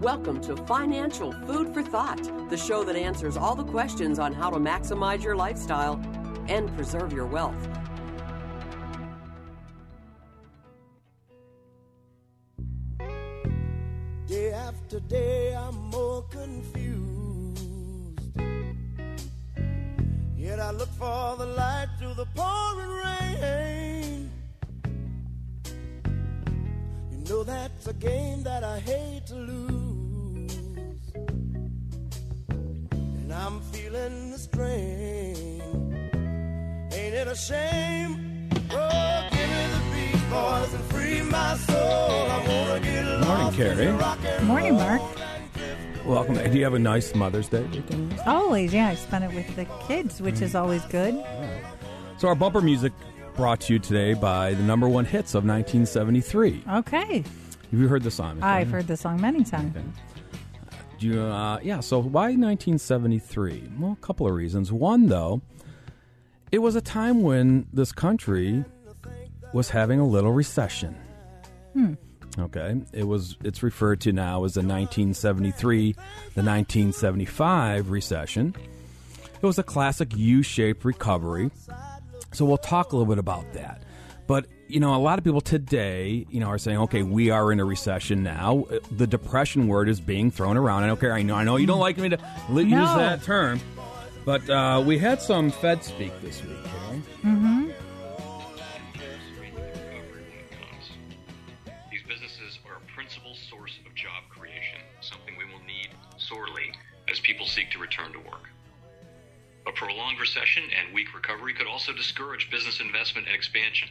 Welcome to Financial Food for Thought, the show that answers all the questions on how to maximize your lifestyle and preserve your wealth. Day after day, I'm more confused. Yet I look for the light through the pouring rain. You know that's a game that I hate to lose. I'm feeling the strain. Ain't it a shame? Oh, give me the beat, boys, and free my soul. I wanna get Morning, Carrie. Morning, Mark. Welcome. Do you have a nice Mother's Day weekend? Always, yeah. I spent it with the kids, which is mm. always good. So, our bumper music brought to you today by the number one hits of 1973. Okay. Have you heard the song? I've heard the song many times. Uh, yeah, so why 1973? Well, a couple of reasons. One, though, it was a time when this country was having a little recession. Okay, it was. It's referred to now as the 1973, the 1975 recession. It was a classic U-shaped recovery. So we'll talk a little bit about that. But you know, a lot of people today, you know, are saying, "Okay, we are in a recession now." Uh, The depression word is being thrown around. I don't care. I know. I know you don't like me to li- use that term, but uh, we had some Fed speak this week. Karen. These businesses are a principal source of job creation, something we will need sorely as people seek to return to work. A prolonged recession and weak recovery could also discourage business investment and expansion,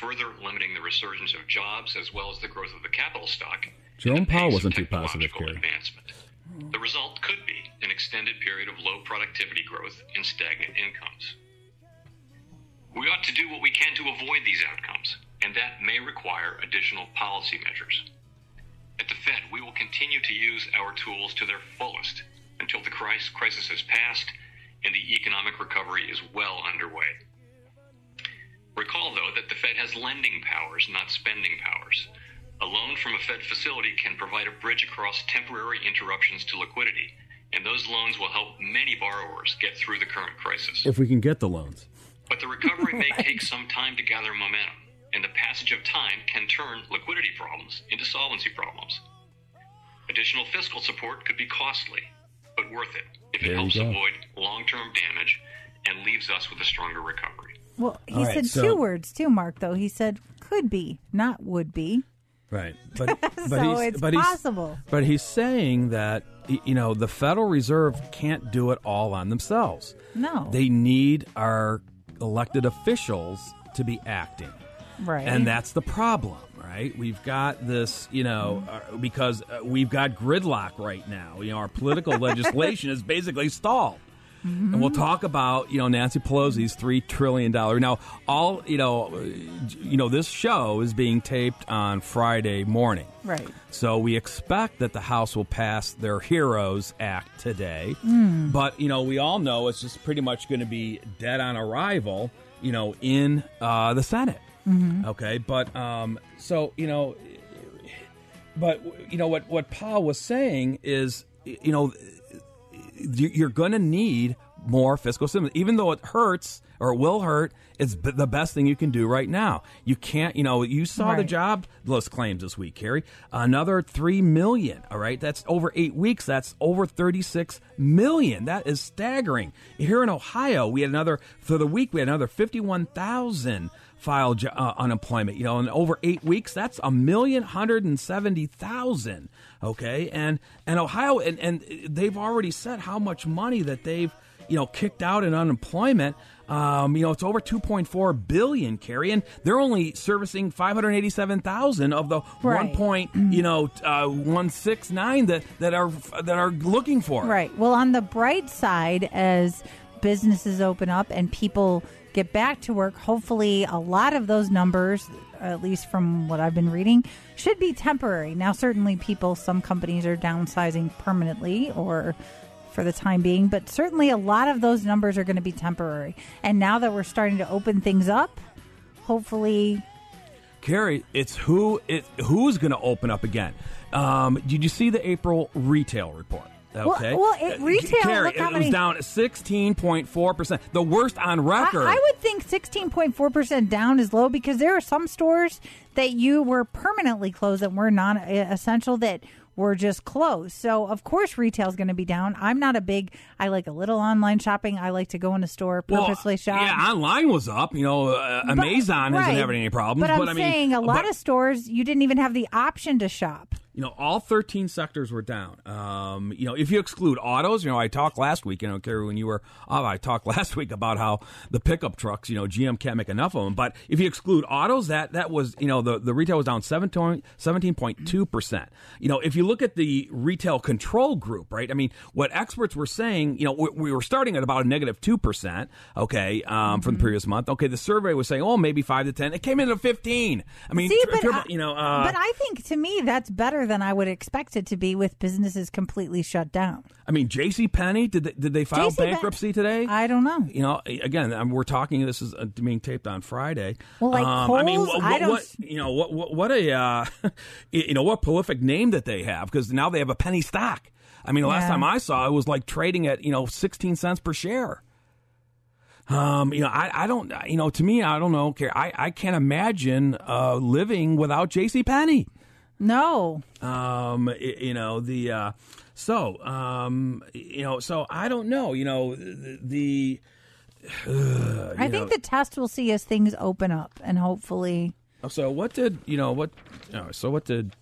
further limiting the resurgence of jobs as well as the growth of the capital stock. Jerome Powell wasn't too positive, Carrie. advancement. The result could be an extended period of low productivity growth and stagnant incomes. We ought to do what we can to avoid these outcomes, and that may require additional policy measures. At the Fed, we will continue to use our tools to their fullest until the crisis has passed and the economic recovery is well underway. Recall, though, that the Fed has lending powers, not spending powers. A loan from a Fed facility can provide a bridge across temporary interruptions to liquidity, and those loans will help many borrowers get through the current crisis. If we can get the loans. But the recovery may take some time to gather momentum, and the passage of time can turn liquidity problems into solvency problems. Additional fiscal support could be costly, but worth it if it There helps avoid long term damage and leaves us with a stronger recovery. Well, he right, said so- two words too, Mark, though. He said could be, not would be. Right, but but So he's, it's but he's, possible. But he's saying that you know the Federal Reserve can't do it all on themselves. No. they need our elected officials to be acting, Right. and that's the problem. Right, we've got this, you know, uh, because uh, we've got gridlock right now. You know, our political legislation is basically stalled. And we'll talk about you know Nancy Pelosi's three trillion dollar. Now, all you know, you know, this show is being taped on Friday morning. Right. So we expect that the House will pass their Heroes Act today. But, you know, we all know it's just pretty much going to be dead on arrival, you know, in uh, the Senate. Okay. But, um, so, you know, but, you know, what, what Powell was saying is, you know, you're going to need more fiscal stimulus, even though it hurts or it will hurt. It's b- the best thing you can do right now. You can't, you know, you saw the Right. jobless claims this week, Carrie. Another three million. All right, that's over eight weeks. That's over thirty-six million. That is staggering. Here in Ohio, we had another for the week. We had another fifty-one thousand filed uh, unemployment. You know, in over eight weeks, that's a million hundred and seventy thousand. Okay, and and Ohio, and and they've already said how much money that they've you know kicked out in unemployment. Um, you know, it's over 2.4 billion, Carrie, and they're only servicing 587,000 of the Right. 1. Point, you know, uh, 169 that that are that are looking for. Right. Well, on the bright side, as businesses open up and people get back to work, hopefully a lot of those numbers, at least from what I've been reading, should be temporary. Now, certainly people, some companies are downsizing permanently or for the time being, but certainly a lot of those numbers are going to be temporary. And now that we're starting to open things up, hopefully Carrie, it's who it who's going to open up again. Um, did you see the April retail report? Okay. well, it- Uh, retail, Carrie, it many- was down sixteen point four percent, the worst on record. I would think 16.4% down is low because there are some stores that you were permanently closed that were non essential that were just closed. So, of course, retail is going to be down. I'm not a big, I like a little online shopping. I like to go in a store, Well, purposely shop. Yeah, online was up. You know, uh, But- Amazon isn't right. having any problems. But I'm I mean, saying a lot but- of stores, you didn't even have the option to shop. You know, all 13 sectors were down. Um, you know, if you exclude autos, you know, I talked last week, you know, Carrie, when you were off, I talked last week about how the pickup trucks, you know, GM can't make enough of them. But if you exclude autos, that that was, you know, the, the retail was down 17.2%. You know, if you look at the retail control group, right? I mean, what experts were saying, you know, we, we were starting at about a negative 2%, okay, um, from the previous month. Okay, the survey was saying, oh, maybe 5 to 10. It came in at 15. I mean, See, but, you know, uh, but I think to me that's better than I would expect it to be with businesses completely shut down. I mean, J.C. Penney did they, did they file JCPenney bankruptcy today? I don't know. you know, again, um, we're talking. This is uh, being taped on Friday. Well, like I mean, Kohl's, what, I don't what- you know, what, what, what a, uh, you know, what prolific name that they have because now they have a penny stock. I mean, the last Yeah. time I saw it was like trading at you know sixteen cents per share. Um, you know, I, I don't, you know, to me, I don't know. Care, I, I can't imagine uh, living without J.C. Penney. No. Um, you know the uh, so um, you know so I don't know. You know the. the I think the test will see as things open up and hopefully. So what did you know what? oh, so what did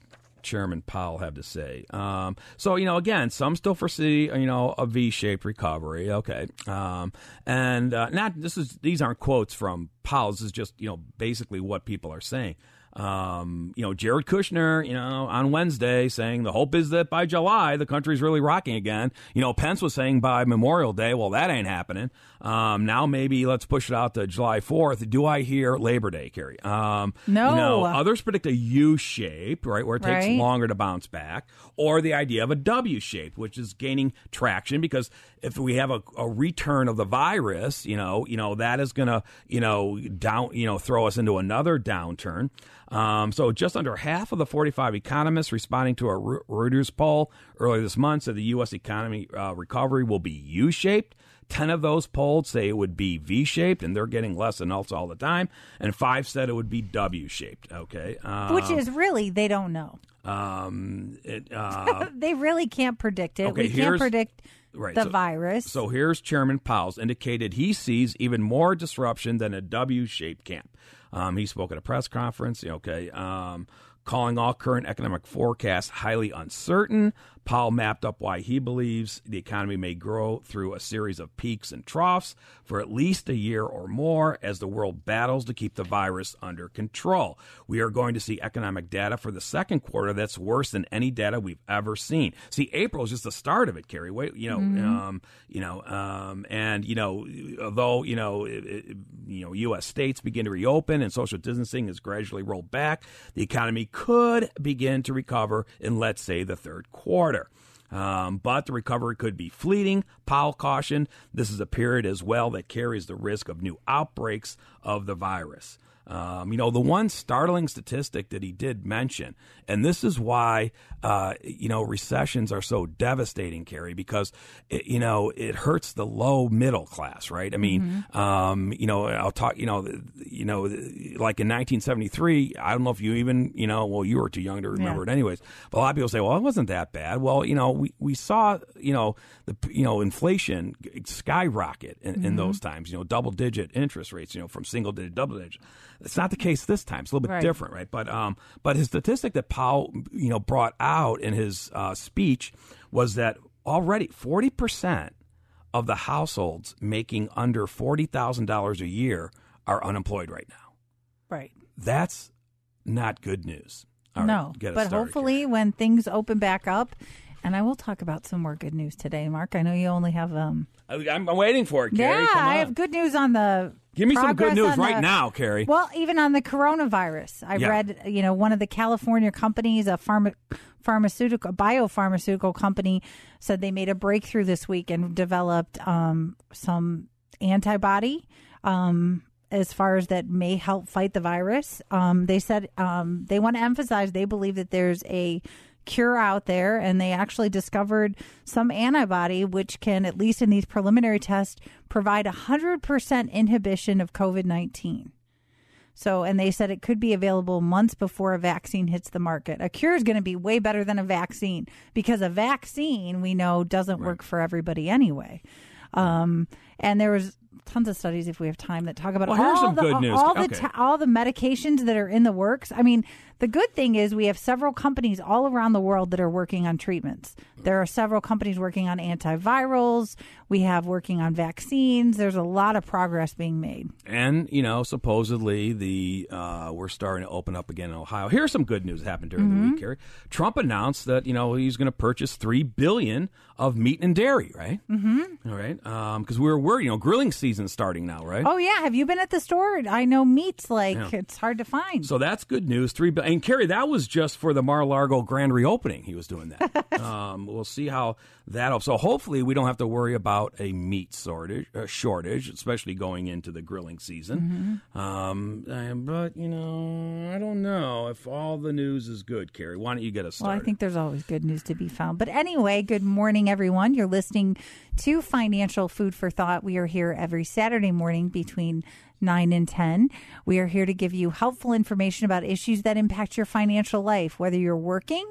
Chairman Powell have to say? Um, so you know, again, some still foresee you know a V-shaped recovery. Okay, um, and uh, not this is these aren't quotes from Powell. This is just you know basically what people are saying. Um, you know, Jared Kushner, you know, on Wednesday saying the hope is that by July the country's really rocking again. You know, Pence was saying by Memorial Day, well, that ain't happening. Um, now maybe let's push it out to July 4th. Do I hear Labor Day, Carrie? Um, No. You know, others predict a U shape, right, where it takes Right. longer to bounce back, or the idea of a W shape, which is gaining traction because if we have a, a return of the virus, you know, you know that is going to, you know, down, you know, throw us into another downturn. Um, so just under half of the 45 economists responding to a Reuters poll earlier this month said the U.S. economy uh, recovery will be U-shaped. Ten of those polled say it would be V-shaped, and they're getting less results all the time. And five said it would be W-shaped. Okay, um, Which is really, they don't know. um, it, uh, They really can't predict it. Okay, we can't predict right, the so- virus. So here's Chairman Powell's indicated he sees even more disruption than a W-shaped camp. Um, he spoke at a press conference. Okay, um, calling all current economic forecasts highly uncertain. Powell mapped up why he believes the economy may grow through a series of peaks and troughs for at least a year or more as the world battles to keep the virus under control. We are going to see economic data for the second quarter that's worse than any data we've ever seen. See, April is just the start of it, Carrie. Wait, you know, um, you know, um, and you know, although you know, it, it- you know, U.S. states begin to reopen and social distancing is gradually rolled back, the economy could begin to recover in, let's say, the third quarter. Um, but the recovery could be fleeting. Powell cautioned this is a period as well that carries the risk of new outbreaks of the virus. Um, you know, the one startling statistic that he did mention, and this is why, uh, you know, recessions are so devastating, Carrie, because, it, you know, it hurts the low middle class, right? I mean, um, you know, I'll talk, you know, you know, like in 1973, I don't know if you even, you know, well, you were too young to remember Yeah. it anyways, but a lot of people say, well, it wasn't that bad. Well, you know, we, we saw, you know, the, you know, inflation skyrocket in, in those times, you know, double digit interest rates, you know, from single digit, double digit. It's not the case this time. It's a little bit Right. different, right? But um, but his statistic that Powell, you know, brought out in his uh, speech was that already forty percent of the households making under forty thousand dollars a year are unemployed right now. right. That's not good news. All right, no. us But hopefully, when things open back up, And I will talk about some more good news today, Mark. I know you only have um. I, I'm waiting for it, Carrie. yeah, Come I have good news on the. Give me some good news right the- now, Carrie. Well, even on the coronavirus, I Yeah. read, you know, one of the California companies, a pharma, pharmaceutical, biopharmaceutical company, said they made a breakthrough this week and developed um, some antibody. Um, as far as that may help fight the virus, um, they said um, they want to emphasize they believe that there's a cure out there, and they actually discovered some antibody which can, at least in these preliminary tests, provide 100% inhibition of COVID 19. So, and they said it could be available months before a vaccine hits the market. A cure is going to be way better than a vaccine because a vaccine we know doesn't work for everybody anyway. Um, and there was tons of studies, if we have time, that talk about Well, all the all the Okay. ta- all the medications that are in the works. I mean, the good thing is we have several companies all around the world that are working on treatments. There are several companies working on antivirals. We have working on vaccines. There's a lot of progress being made. And you know, supposedly the uh, we're starting to open up again in Ohio. Here's some good news that happened during Mm-hmm. the week, Carrie. Trump announced that you know he's going to purchase three billion of meat and dairy, right? Mm-hmm. All right, because we were worried. You know, grilling season's starting now, right? Oh yeah, have you been at the store? I know meat's like it's hard to find. So that's good news. Three billion. And Carrie, that was just for the Mar-a-Lago grand reopening. He was doing that. um, we'll see how that. So hopefully, we don't have to worry about a meat shortage, uh, shortage, especially going into the grilling season. Um, but you know, I don't know if all the news is good. Carrie, why don't you get us Well. I think there's always good news to be found. But anyway, good morning, everyone. You're listening to Financial Food for Thought. We are here every Saturday morning between 9 and 10. We are here to give you helpful information about issues that impact your financial life, whether you're working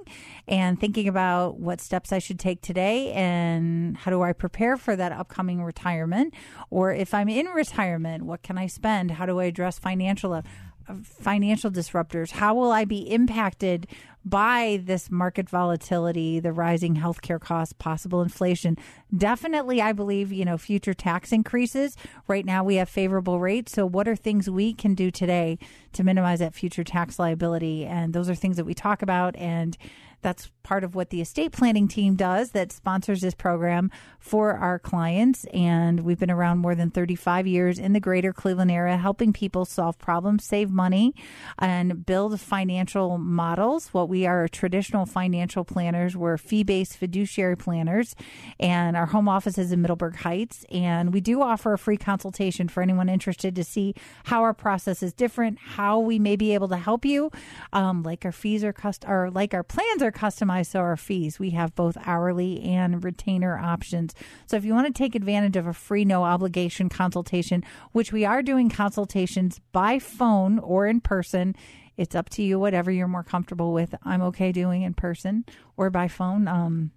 and thinking about what steps I should take today and how do I prepare for that upcoming retirement, or if I'm in retirement, what can I spend? How do I address financial financial disruptors? How will I be impacted by this market volatility, the rising healthcare costs, possible inflation? Definitely, I believe, you know, future tax increases. Right now, we have favorable rates. So, what are things we can do today to minimize that future tax liability? And those are things that we talk about. And that's part of what the estate planning team does that sponsors this program for our clients. And we've been around more than 35 years in the greater Cleveland area, helping people solve problems, save money, and build financial models. What we are traditional financial planners, we're fee based fiduciary planners, and our home office is in Middleburg Heights. And we do offer a free consultation for anyone interested to see how our process is different, how we may be able to help you. Um, like our fees are cust- or like our plans are customized, so our fees. We have both hourly and retainer options. So if you want to take advantage of a free, no obligation consultation, which we are doing consultations by phone or in person, it's up to you, whatever you're more comfortable with. I'm okay doing in person or by phone. Um,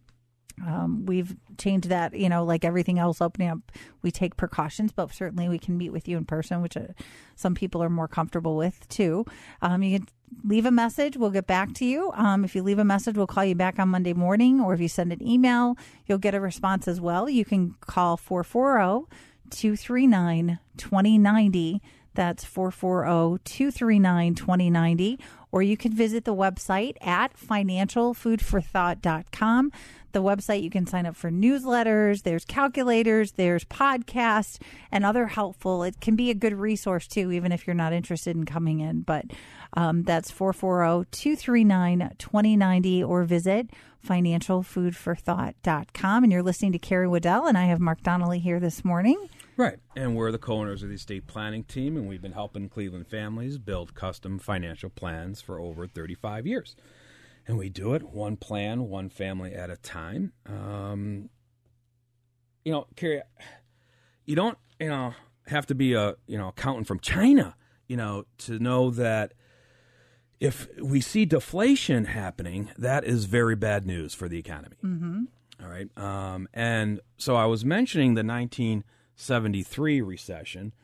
um, we've changed that, you know, like everything else opening up, we take precautions, but certainly we can meet with you in person, which uh, some people are more comfortable with too. Um, you can leave a message. We'll get back to you. Um, if you leave a message, we'll call you back on Monday morning, or if you send an email, you'll get a response as well. You can call oh, 440 239 2090. That's oh, 440 239 2090. Or you can visit the website at financialfoodforthought.com. The website, you can sign up for newsletters, there's calculators, there's podcasts, and other helpful. It can be a good resource too, even if you're not interested in coming in. But um, that's oh, 440 239 2090 or visit financialfoodforthought.com. And you're listening to Carrie Waddell, and I have Mark Donnelly here this morning. Right. And we're the co owners of the estate planning team, and we've been helping Cleveland families build custom financial plans for over 35 years. And we do it one plan, one family at a time. Um, you know, Carrie, you don't, you know, have to be a, you know, accountant from China, you know, to know that if we see deflation happening, that is very bad news for the economy. Mm-hmm. All right. Um, and so I was mentioning the 1973 recession,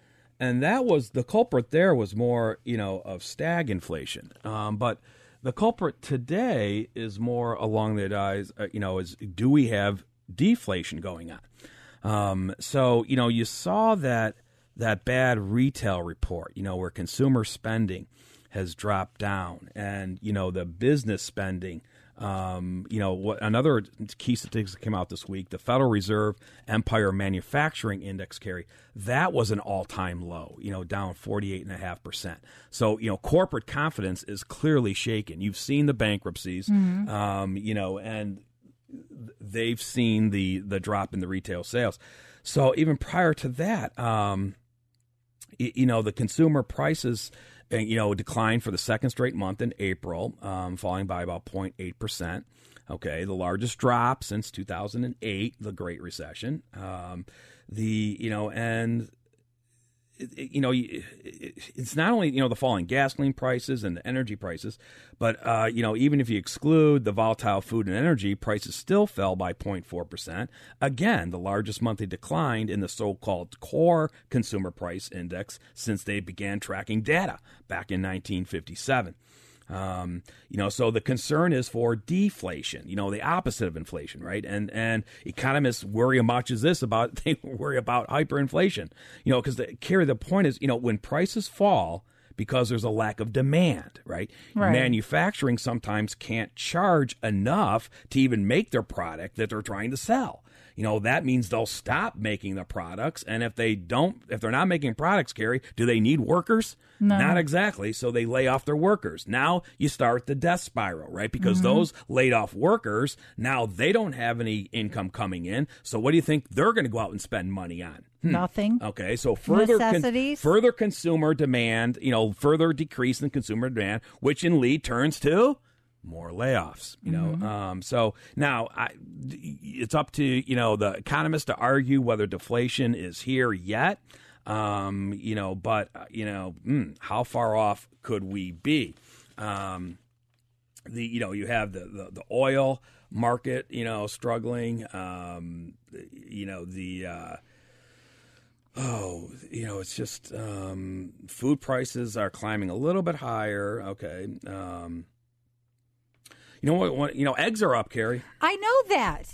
and that was the culprit there was more, you know, of stag inflation. Um, but the culprit today is more along the lines, uh, you know, is do we have deflation going on? Um, so, you know, you saw that that bad retail report, you know, where consumer spending has dropped down and, you know, the business spending Um, you know, what another key statistics that came out this week: the Federal Reserve Empire Manufacturing Index Carrie that was an all-time low. You know, down forty-eight and a half percent. So you know, corporate confidence is clearly shaken. You've seen the bankruptcies, um, you know, and they've seen the the drop in the retail sales. So even prior to that, um, you know, the consumer prices, you know, declined for the second straight month in April, um, falling by about 0.8 percent. Okay, the largest drop since 2008, the Great Recession. Um, the you know, and you know, it- it- it's not only you know the falling gasoline prices and the energy prices, but uh, you know even if you exclude the volatile food and energy prices, still fell by 0.4 percent. Again, the largest monthly decline in the so-called core consumer price index since they began tracking data back in 1957. Um, you know, so the concern is for deflation. You know, the opposite of inflation, right? And and economists worry as much as this about they worry about hyperinflation. You know, because the Carrie the point is, you know, when prices fall because there's a lack of demand, right? Right. Manufacturing sometimes can't charge enough to even make their product that they're trying to sell. You know, that means they'll stop making the products. And if they don't, if they're not making products, Gary, do they need workers? No. Not exactly. So they lay off their workers. Now you start the death spiral, right? Because mm-hmm. those laid off workers, now they don't have any income coming in. So what do you think they're going to go out and spend money on? Hmm. Nothing. Okay, so further con- Necessities. further consumer demand, you know, further decrease in consumer demand, which in lead turns to more layoffs. You know, um, so now I, it's up to you know the economists to argue whether deflation is here yet. Um, you know, but uh, you know, mm, how far off could we be? Um, the you know you have the the, the oil market you know struggling um you know the uh oh you know it's just um food prices are climbing a little bit higher okay um you know what, what you know eggs are up Carrie I know that.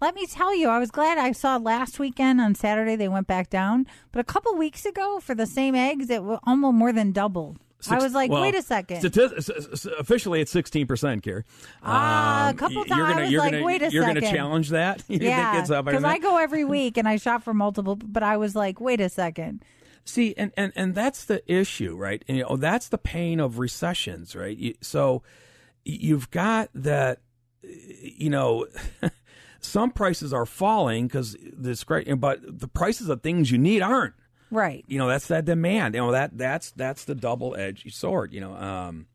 Let me tell you, I was glad I saw last weekend on Saturday they went back down, but a couple weeks ago for the same eggs, it almost more than doubled. I was like, well, wait a second. stati- s- s- officially it's 16% Carrie Ah, a Um, couple y- times I was you're like, gonna, wait a you're gonna challenge that you yeah, think it's up because I go every week and I shop for multiple, but I was like, wait a second. See, and, and, and that's the issue, right? And, you know, that's the pain of recessions, right? You, so you've got that, you know, some prices are falling because this great, but the prices of things you need aren't. Right. You know, that's that demand. You know, that that's that's the double edged sword. You know, um,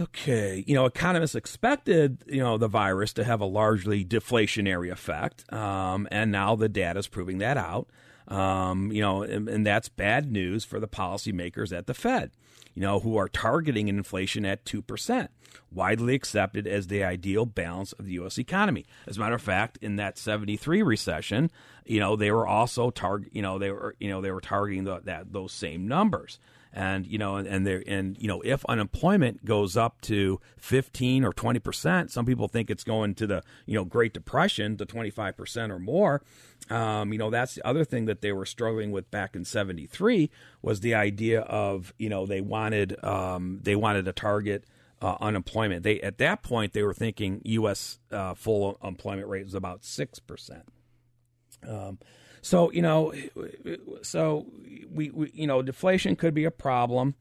Okay, you know, economists expected you know the virus to have a largely deflationary effect, um, and now the data is proving that out. Um, you know, and, and that's bad news for the policymakers at the Fed. You know, who are targeting an inflation at two percent, widely accepted as the ideal balance of the U.S. economy. As a matter of fact, in that '73 recession, you know, they were also target. You know, they were you know they were targeting the, that those same numbers and you know and they and you know if unemployment goes up to 15 or 20 percent some people think it's going to the you know great depression to 25 percent or more. Um, you know that's the other thing that they were struggling with back in 73 was the idea of you know they wanted um, they wanted to target uh, unemployment. They at that point they were thinking us uh, full employment rate was about 6 percent. Um, so you know, so we, we you know deflation could be a problem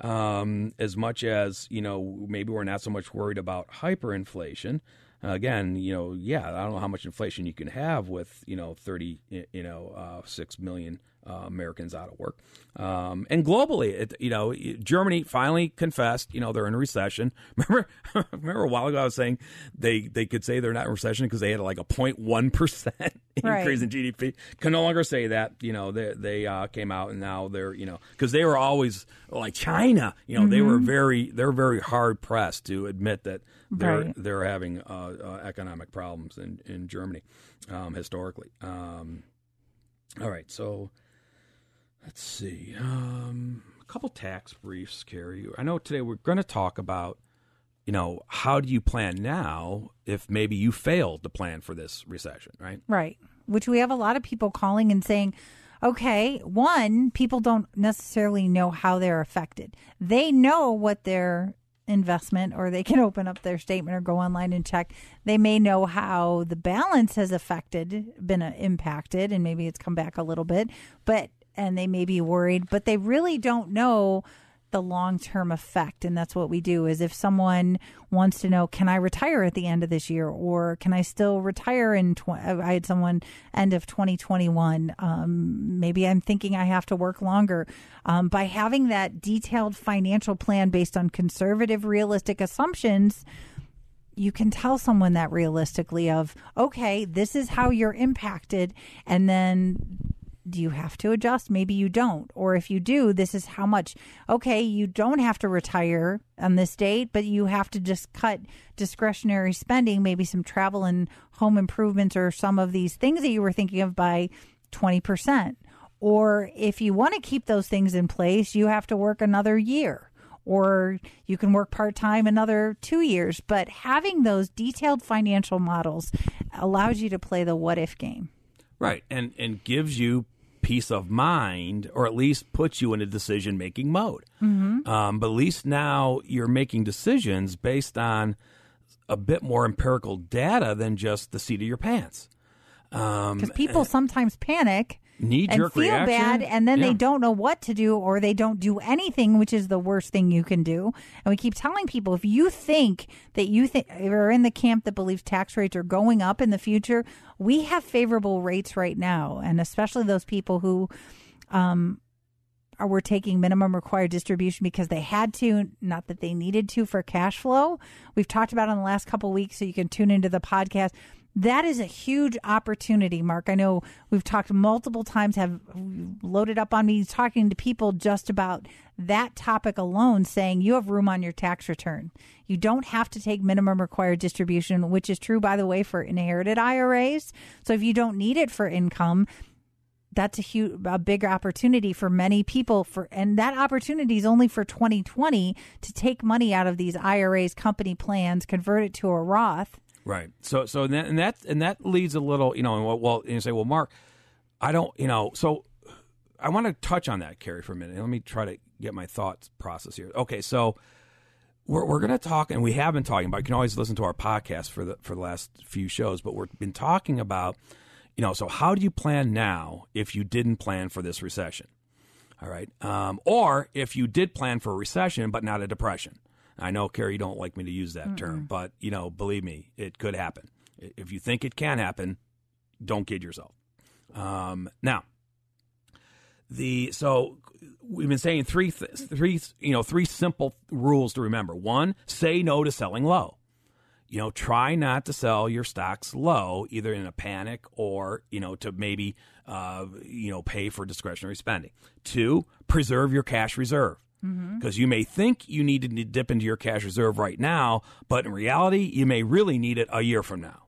um, as much as you know maybe we're not so much worried about hyperinflation. again, you know, yeah, I don't know how much inflation you can have with you know thirty you know uh, six million uh, Americans out of work. Um, and globally, it, you know, Germany finally confessed, you know, they're in a recession. Remember, remember a while ago I was saying they they could say they're not in recession because they had like a 0.1 percent increase Right. in GDP. Can no longer say that. You know, they they uh, came out and now they're you know because they were always like China. You know, they were very they're very hard pressed to admit that they're Right. they're having uh, uh, economic problems in in Germany um, historically. Um, all right, so let's see. Um, a couple tax briefs, Carrie. I know today we're going to talk about, you know, how do you plan now if maybe you failed to plan for this recession, right? Right. Which we have a lot of people calling and saying, okay, one, people don't necessarily know how they're affected. They know what their investment or they can open up their statement or go online and check they may know how the balance has affected been uh, impacted and maybe it's come back a little bit but and they may be worried but they really don't know the long term effect and that's what we do is if someone wants to know can i retire at the end of this year or can i still retire in tw- i had someone end of 2021 um, maybe i'm thinking i have to work longer. Um, by having that detailed financial plan based on conservative realistic assumptions you can tell someone that realistically of okay this is how you're impacted and then do you have to adjust? Maybe you don't. Or if you do, this is how much. Okay, you don't have to retire on this date, but you have to just cut discretionary spending, maybe some travel and home improvements or some of these things that you were thinking of by 20%. Or if you want to keep those things in place, you have to work another year or you can work part time another two years. But having those detailed financial models allows you to play the what if game. Right, and and gives you peace of mind, or at least puts you in a decision making mode. Mm-hmm. Um, but at least now you're making decisions based on a bit more empirical data than just the seat of your pants. Because um, people sometimes panic knee jerk and feel reaction. bad and then Yeah. they don't know what to do or they don't do anything which is the worst thing you can do and we keep telling people if you think that you think are in the camp that believes tax rates are going up in the future we have favorable rates right now and especially those people who um were taking minimum required distribution because they had to, not that they needed to for cash flow. We've talked about in the last couple weeks, so you can tune into the podcast. That is a huge opportunity, Mark. I know we've talked multiple times, have loaded up on me talking to people just about that topic alone, saying you have room on your tax return. You don't have to take minimum required distribution, which is true, by the way, for inherited IRAs. So if you don't need it for income, that's a huge a big opportunity for many people for and that opportunity is only for 2020 to take money out of these IRAs company plans convert it to a Roth Right. So so that, and that and that leads a little, you know, well, well, and you say, well, Mark, I don't, you know, so I want to touch on that, Carrie, for a minute. Let me try to get my thoughts process here. Okay, so we're we're going to talk, and we have been talking about. You can always listen to our podcast for the for the last few shows, but we've been talking about, you know, so how do you plan now if you didn't plan for this recession? All right, um, or if you did plan for a recession but not a depression. I know, Carrie, you don't like me to use that term, but you know, believe me, it could happen. If you think it can happen, don't kid yourself. Um, now, the so we've been saying three th- three you know three simple rules to remember. One, say no to selling low. You know, try not to sell your stocks low, either in a panic or you know to maybe uh, you know pay for discretionary spending. Two, preserve your cash reserve because you may think you need to dip into your cash reserve right now, but in reality, you may really need it a year from now.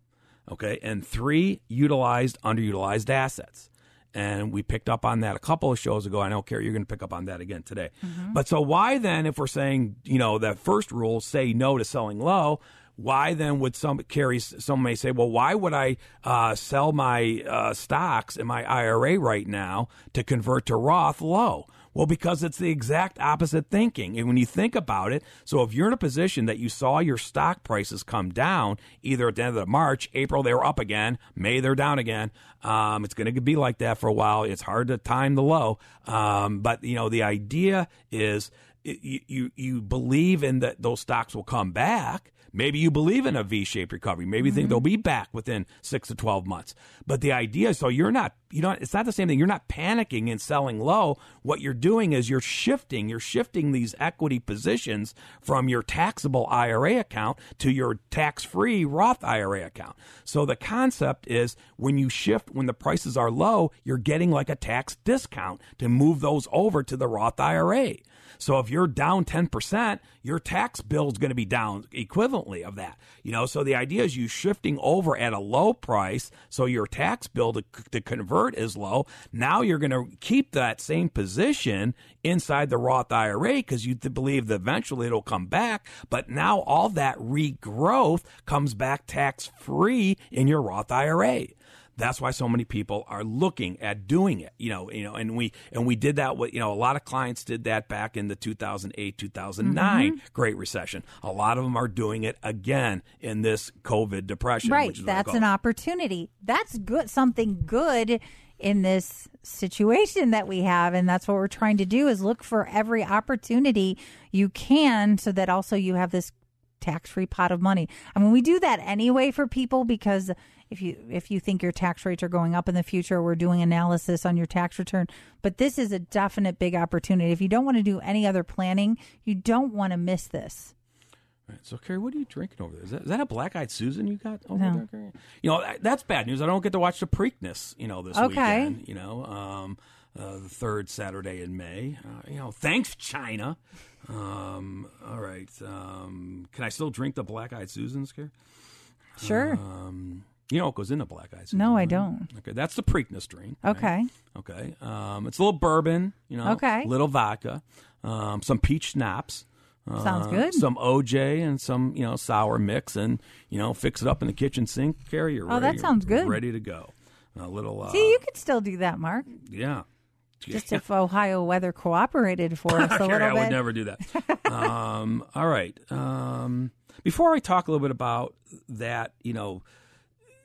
Okay. And three, utilized, underutilized assets. And we picked up on that a couple of shows ago. I don't care. you're going to pick up on that again today. But so, why then, if we're saying, you know, that first rule, say no to selling low, why then would some Carrie? Some may say, well, why would I uh, sell my uh, stocks in my IRA right now to convert to Roth low? Well, because it's the exact opposite thinking. And when you think about it, so if you're in a position that you saw your stock prices come down, either at the end of March, April, they were up again, May, they're down again. Um, it's going to be like that for a while. It's hard to time the low. Um, but, you know, the idea is you, you, you believe in that those stocks will come back. Maybe you believe in a V-shaped recovery. Maybe you think mm-hmm. they'll be back within six to twelve months. But the idea is, so you're not, you know, it's not the same thing. You're not panicking and selling low. What you're doing is you're shifting. You're shifting these equity positions from your taxable IRA account to your tax-free Roth IRA account. So the concept is when you shift, when the prices are low, you're getting like a tax discount to move those over to the Roth IRA. So if you're down 10%, your tax bill is going to be down equivalently of that. You know, so the idea is you shifting over at a low price, so your tax bill to, to convert is low. Now you're going to keep that same position inside the Roth IRA because you believe that eventually it'll come back. But now all that regrowth comes back tax free in your Roth IRA. That's why so many people are looking at doing it. You know, you know, and we and we did that with you know a lot of clients did that back in the 2008 2009 Mm-hmm. Great Recession. A lot of them are doing it again in this COVID depression. Right. That's an it. opportunity. That's good. Something good in this situation that we have. And that's what we're trying to do is look for every opportunity you can so that also you have this tax free pot of money. I mean, we do that anyway for people because if you if you think your tax rates are going up in the future, we're doing analysis on your tax return. But this is a definite big opportunity. If you don't want to do any other planning, you don't want to miss this. Right, So, Carrie, what are you drinking over there? Is that, is that a black eyed Susan you got over No. there, Carrie? You know, that's bad news. I don't get to watch the Preakness, you know, this Okay. weekend, you know, um, uh, the third Saturday in May. Uh, you know, thanks, China. Um, all right. Um, can I still drink the black eyed Susans, Carrie? Sure. Um, you know what goes in a black eyed Susan? No, I don't. Okay, that's the Preakness drink. right? okay. Okay. Um, it's a little bourbon, you know, Okay. little vodka, um, some peach schnapps. Sounds uh, good. Some OJ and some, you know, sour mix, and you know, fix it up in the kitchen sink. Carrie, you're Oh, that sounds good. Ready to go. A little, uh, See, you could still do that, Mark. yeah. Just if Ohio weather cooperated for us a little I would never do that. um, all right. Um, before I talk a little bit about that, you know,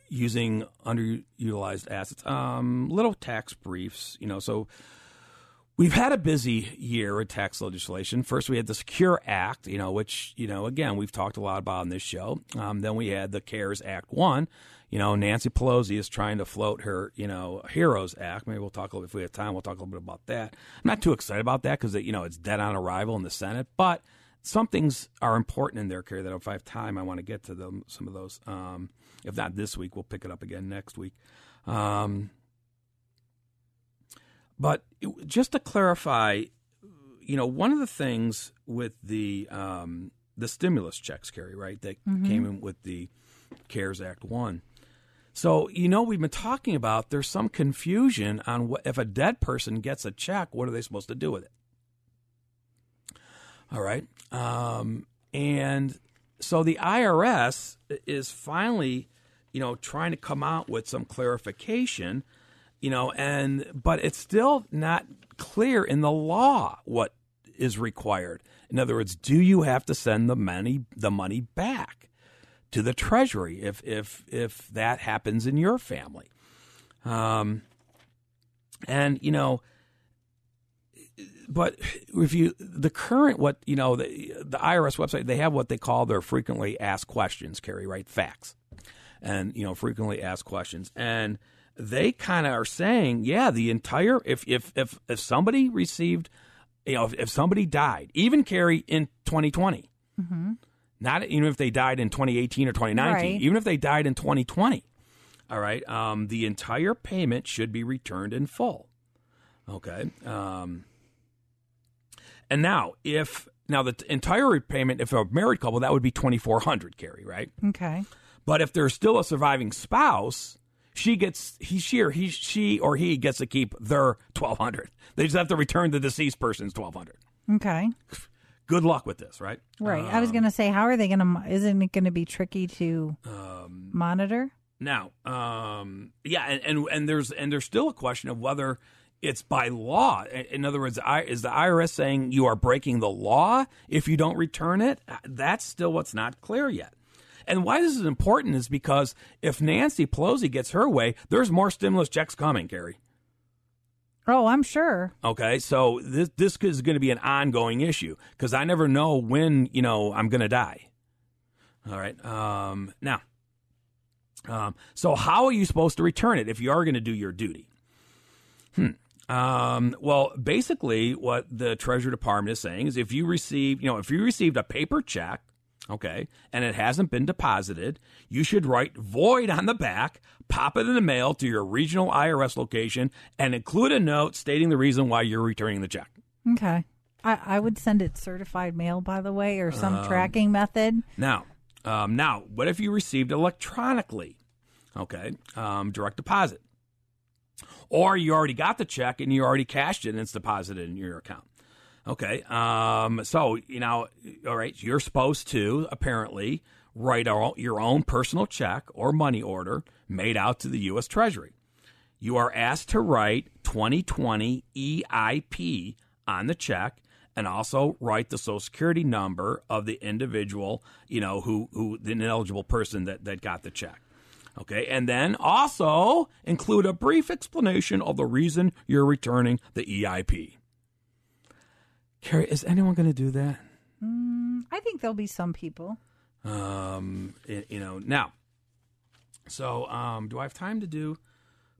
using underutilized assets, um, little tax briefs. You know, so we've had a busy year with tax legislation. First, we had the Secure Act, you know, which you know, again, we've talked a lot about on this show. Um, then we had the CARES Act one. You know, Nancy Pelosi is trying to float her, you know, Heroes Act. Maybe we'll talk a little. If we have time, we'll talk a little bit about that. I'm not too excited about that because you know it's dead on arrival in the Senate, but some things are important in there, Carrie. That if I have time, I want to get to them. Some of those. Um, if not this week, we'll pick it up again next week. Um, but it- just to clarify, you know, one of the things with the um, the stimulus checks, Carrie, right, that came in with the CARES Act one. So you know, we've been talking about there's some confusion on what if a dead person gets a check, what are they supposed to do with it? All right, um, and so the IRS is finally, you know, trying to come out with some clarification you know and but it's still not clear in the law what is required in other words do you have to send the money the money back to the treasury if if if that happens in your family. Um and you know but if you the current what you know the the IRS website they have what they call their frequently asked questions Carrie right? FAQs. And you know frequently asked questions. And they kind of are saying yeah the entire if if if if somebody received you know if, if somebody died even Carrie in 2020 not even if they died in 2018 or 2019 Right. even if they died in 2020 all right um, the entire payment should be returned in full okay um, and now if now the entire repayment if a married couple that would be 2400 Carrie right Okay. but if there's still a surviving spouse, she gets he she or he she or he gets to keep their twelve hundred. They just have to return the deceased person's twelve hundred. Okay. Good luck with this, right? Right. I was going to say, how are they going to? Isn't it going to be tricky to Um, monitor? Now, um, yeah, and, and and there's and there's still a question of whether it's by law. In other words, I, is the IRS saying you are breaking the law if you don't return it? That's still what's not clear yet. And why this is important is because if Nancy Pelosi gets her way, there's more stimulus checks coming, Carrie. Oh, I'm sure. Okay, so this this is going to be an ongoing issue because I never know when you know I'm going to die. All right. Um, now, um, so how are you supposed to return it if you are going to do your duty? Hmm. Um, well, basically, what the Treasury Department is saying is if you receive, you know, if you received a paper check, okay, and it hasn't been deposited, you should write void on the back, pop it in the mail to your regional IRS location, and include a note stating the reason why you're returning the check. Okay. I, I would send it certified mail, by the way, or some Um, tracking method. Now, um, now, what if you received electronically? Okay, um, direct deposit, or you already got the check and you already cashed it and it's deposited in your account. Okay, um, so you know, all right, you're supposed to apparently write all, your own personal check or money order made out to the U.S. Treasury. You are asked to write 2020 EIP on the check and also write the social security number of the individual, you know, who, who the ineligible person that, that got the check. Okay, and then also include a brief explanation of the reason you're returning the EIP. Carrie, is anyone going to do that? I think there'll be some people. Um, you know, now, so um, do I have time to do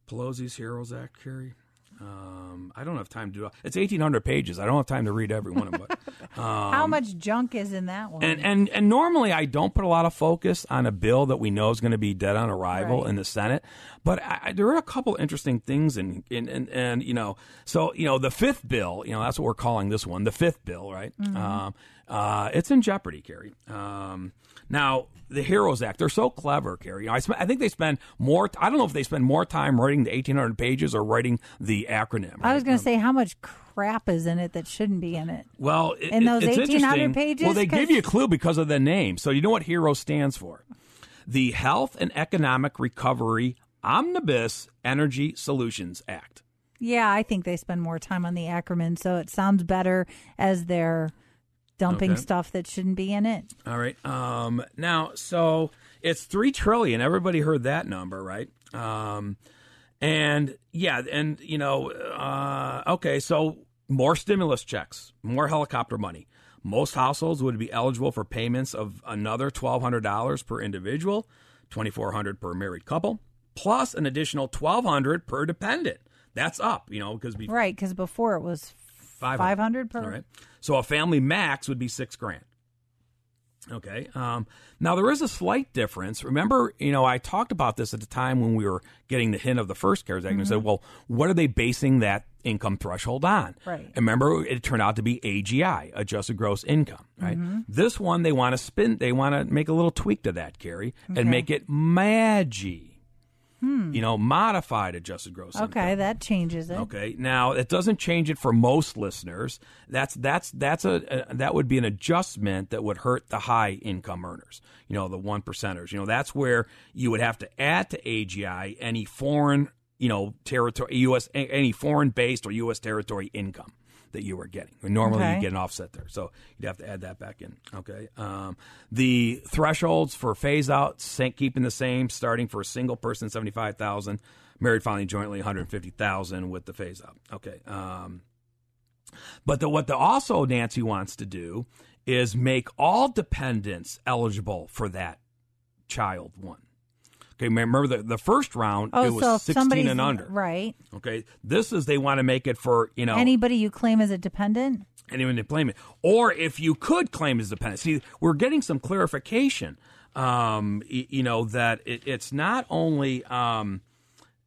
Pelosi's Heroes Act, Carrie? Um, I don't have time to do it. It's 1,800 pages. I don't have time to read every one of them. But, How much junk is in that one? Um, and, and and normally I don't put a lot of focus on a bill that we know is going to be dead on arrival Right. in the Senate, but I, I- there are a couple interesting things in, in and and you know so you know the fifth bill you know that's what we're calling this one the fifth bill right um, uh, it's in jeopardy, Carrie. Um, now the Heroes Act they're so clever, Carrie. You know, I, sp- I think they spend more. I don't know if they spend more time writing the 1,800 pages or writing the acronym. I was going to say how much crap is in it that shouldn't be in it. Well, it, In those it's 1,800 interesting. pages? Well, they 'Cause- give you a clue because of the name. So you know what HERO stands for? The Health and Economic Recovery Omnibus Energy Solutions Act. Yeah, I think they spend more time on the acronym, so it sounds better as they're dumping Okay. stuff that shouldn't be in it. All right. Um, now, so it's three trillion. Everybody heard that number, right? Um, and yeah, and you know, uh, okay, so more stimulus checks, more helicopter money. Most households would be eligible for payments of another twelve hundred dollars per individual, twenty four hundred per married couple, plus an additional twelve hundred per dependent. That's up, you know, because before Right, because before it was 500 per. all right. So a family max would be six grand. Okay. Um, now there is a slight difference. Remember, you know, I talked about this at the time when we were getting the hint of the first CARES Act. And I said, well, what are they basing that income threshold on? Right. And remember, it turned out to be AGI, adjusted gross income. Right. This one, they want to spin. They want to make a little tweak to that, Carrie, and make it MAGI. Hmm. You know, modified adjusted gross income. Okay, that changes it. Okay. Now it doesn't change it for most listeners. That's that's that's a, a that would be an adjustment that would hurt the high income earners. You know, the one percenters. You know, that's where you would have to add to AGI any foreign, you know, territory, U.S. any foreign based or U.S. territory income that you were getting. Normally Okay. you get an offset there, so you'd have to add that back in. Okay. Um, the thresholds for phase out keeping the same, starting for a single person seventy five thousand, married filing jointly one hundred fifty thousand with the phase out. Okay. Um, but the, what the also Nancy wants to do is make all dependents eligible for that child one. Okay, remember the, the first round Oh, it was so 16 and under. right, Okay, this is they want to make it for you know anybody you claim as a dependent. anyone to claim it, or if you could claim as a dependent. See, we're getting some clarification. Um, you know that it, it's not only um,